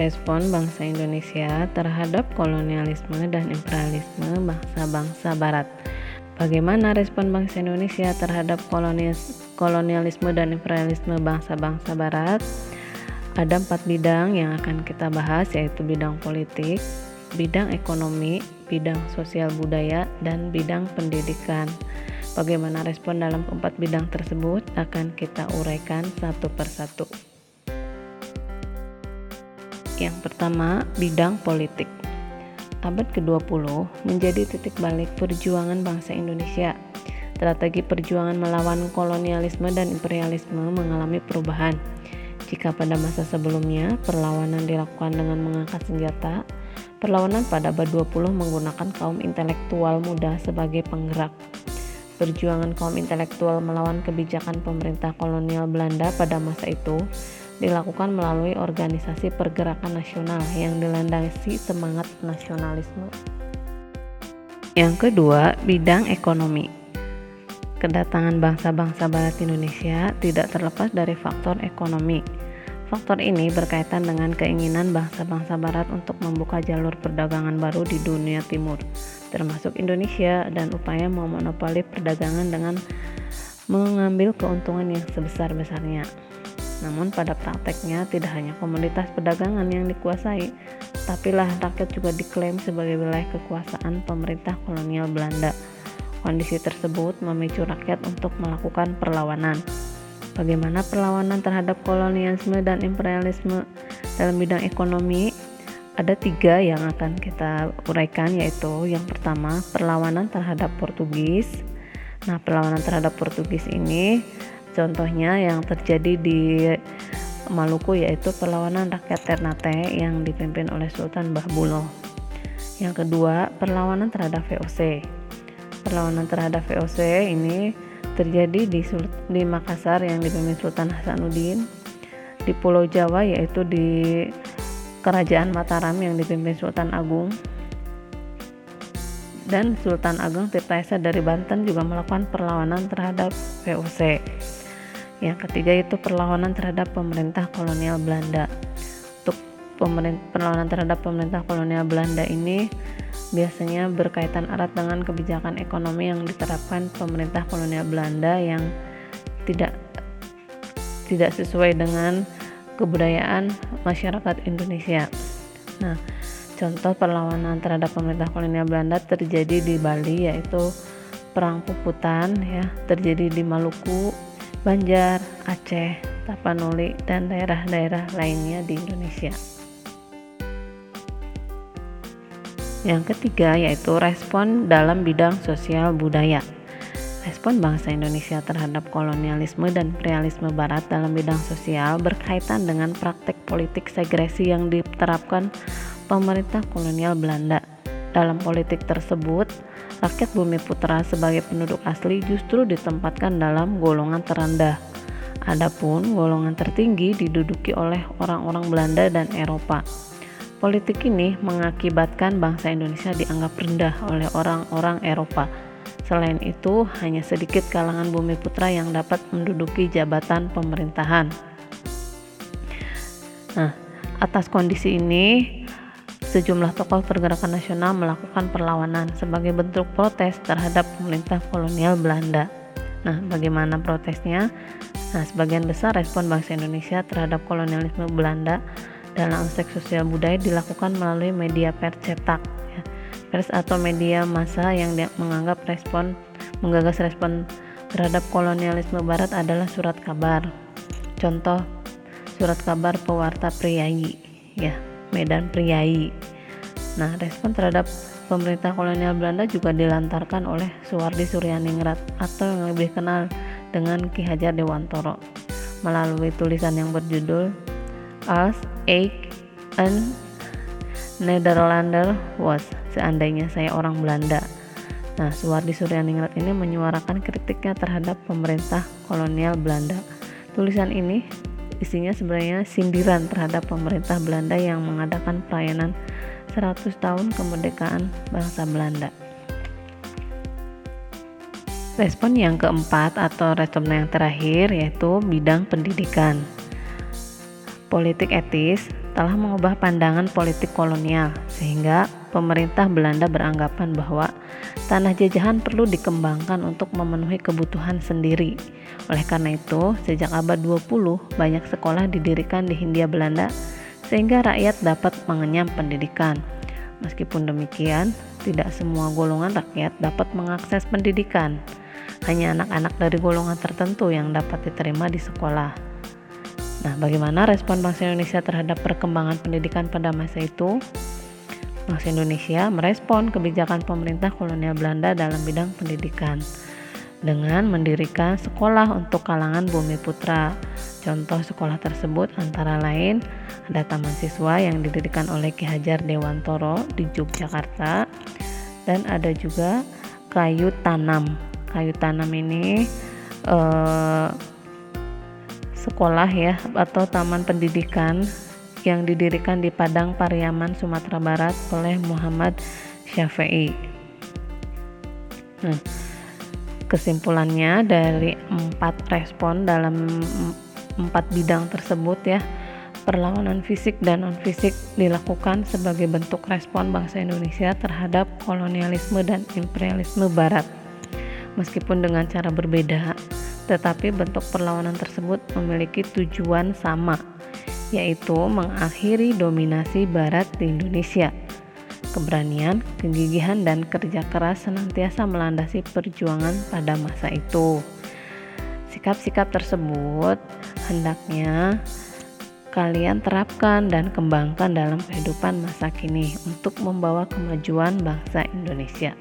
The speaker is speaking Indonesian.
respon bangsa Indonesia terhadap kolonialisme dan imperialisme bangsa-bangsa barat. Bagaimana respon bangsa Indonesia terhadap kolonialisme dan imperialisme bangsa-bangsa barat? Ada empat bidang yang akan kita bahas yaitu bidang politik, bidang ekonomi, bidang sosial budaya, dan bidang pendidikan. Bagaimana respon dalam keempat bidang tersebut akan kita uraikan satu persatu. Yang pertama, bidang politik. Abad ke-20 menjadi titik balik perjuangan bangsa Indonesia. Strategi perjuangan melawan kolonialisme dan imperialisme mengalami perubahan. Jika pada masa sebelumnya perlawanan dilakukan dengan mengangkat senjata, perlawanan pada abad 20 menggunakan kaum intelektual muda sebagai penggerak. Perjuangan kaum intelektual melawan kebijakan pemerintah kolonial Belanda pada masa itu dilakukan melalui organisasi pergerakan nasional yang dilandasi semangat nasionalisme. Yang kedua, bidang ekonomi. Kedatangan bangsa-bangsa barat Indonesia tidak terlepas dari faktor ekonomi. Faktor ini berkaitan dengan keinginan bangsa-bangsa barat untuk membuka jalur perdagangan baru di dunia timur, termasuk Indonesia dan upaya memonopoli perdagangan dengan mengambil keuntungan yang sebesar-besarnya. Namun pada prakteknya tidak hanya komoditas perdagangan yang dikuasai, tapi lahan rakyat juga diklaim sebagai wilayah kekuasaan pemerintah kolonial Belanda. Kondisi tersebut memicu rakyat untuk melakukan perlawanan. Bagaimana perlawanan terhadap kolonialisme dan imperialisme dalam bidang ekonomi? Ada tiga yang akan kita uraikan yaitu yang pertama perlawanan terhadap Portugis. Nah perlawanan terhadap Portugis ini Contohnya yang terjadi di Maluku yaitu perlawanan rakyat Ternate yang dipimpin oleh Sultan Bahbulo. Yang kedua, perlawanan terhadap VOC. Perlawanan terhadap VOC ini terjadi di di Makassar yang dipimpin Sultan Hasanuddin, di Pulau Jawa yaitu di Kerajaan Mataram yang dipimpin Sultan Agung, dan Sultan Agung Tirtaesa dari Banten juga melakukan perlawanan terhadap VOC. Yang ketiga itu perlawanan terhadap pemerintah kolonial Belanda. Untuk perlawanan terhadap pemerintah kolonial Belanda ini biasanya berkaitan erat dengan kebijakan ekonomi yang diterapkan pemerintah kolonial Belanda yang tidak tidak sesuai dengan kebudayaan masyarakat Indonesia. Nah, contoh perlawanan terhadap pemerintah kolonial Belanda terjadi di Bali yaitu Perang Puputan ya, terjadi di Maluku Banjar, Aceh, Tapanuli, dan daerah-daerah lainnya di Indonesia. Yang ketiga yaitu respon dalam bidang sosial budaya. Respon bangsa Indonesia terhadap kolonialisme dan imperialisme barat dalam bidang sosial berkaitan dengan praktek politik segresi yang diterapkan pemerintah kolonial Belanda. Dalam politik tersebut, rakyat Bumi Putra sebagai penduduk asli justru ditempatkan dalam golongan terendah. Adapun golongan tertinggi diduduki oleh orang-orang Belanda dan Eropa. Politik ini mengakibatkan bangsa Indonesia dianggap rendah oleh orang-orang Eropa. Selain itu, hanya sedikit kalangan bumi putra yang dapat menduduki jabatan pemerintahan. Nah, atas kondisi ini, sejumlah tokoh pergerakan nasional melakukan perlawanan sebagai bentuk protes terhadap pemerintah kolonial Belanda. Nah, bagaimana protesnya? Nah, sebagian besar respon bangsa Indonesia terhadap kolonialisme Belanda dalam aspek sosial budaya dilakukan melalui media pers cetak, ya. pers atau media massa yang menganggap respon menggagas respon terhadap kolonialisme Barat adalah surat kabar. Contoh surat kabar pewarta Priyayi, ya Medan Priai. Nah, respon terhadap pemerintah kolonial Belanda juga dilantarkan oleh Suwardi Suryaningrat atau yang lebih kenal dengan Ki Hajar Dewantoro melalui tulisan yang berjudul As Ik een Nederlander was seandainya saya orang Belanda. Nah, Suwardi Suryaningrat ini menyuarakan kritiknya terhadap pemerintah kolonial Belanda. Tulisan ini isinya sebenarnya sindiran terhadap pemerintah Belanda yang mengadakan perayaan 100 tahun kemerdekaan bangsa Belanda. Respon yang keempat atau respon yang terakhir yaitu bidang pendidikan. Politik etis telah mengubah pandangan politik kolonial sehingga pemerintah Belanda beranggapan bahwa tanah jajahan perlu dikembangkan untuk memenuhi kebutuhan sendiri. Oleh karena itu, sejak abad 20 banyak sekolah didirikan di Hindia Belanda sehingga rakyat dapat mengenyam pendidikan. Meskipun demikian, tidak semua golongan rakyat dapat mengakses pendidikan. Hanya anak-anak dari golongan tertentu yang dapat diterima di sekolah. Nah, bagaimana respon bangsa Indonesia terhadap perkembangan pendidikan pada masa itu? Bangsa Indonesia merespon kebijakan pemerintah kolonial Belanda dalam bidang pendidikan dengan mendirikan sekolah untuk kalangan bumi putra. Contoh sekolah tersebut antara lain ada taman siswa yang didirikan oleh Ki Hajar Dewantoro di Yogyakarta dan ada juga kayu tanam. Kayu tanam ini eh, sekolah ya atau taman pendidikan yang didirikan di Padang Pariaman Sumatera Barat oleh Muhammad Syafi'i. Nah, kesimpulannya dari empat respon dalam empat bidang tersebut ya perlawanan fisik dan non fisik dilakukan sebagai bentuk respon bangsa Indonesia terhadap kolonialisme dan imperialisme Barat. Meskipun dengan cara berbeda, tetapi bentuk perlawanan tersebut memiliki tujuan sama, yaitu mengakhiri dominasi Barat di Indonesia. Keberanian, kegigihan, dan kerja keras senantiasa melandasi perjuangan pada masa itu. Sikap-sikap tersebut hendaknya kalian terapkan dan kembangkan dalam kehidupan masa kini untuk membawa kemajuan bangsa Indonesia.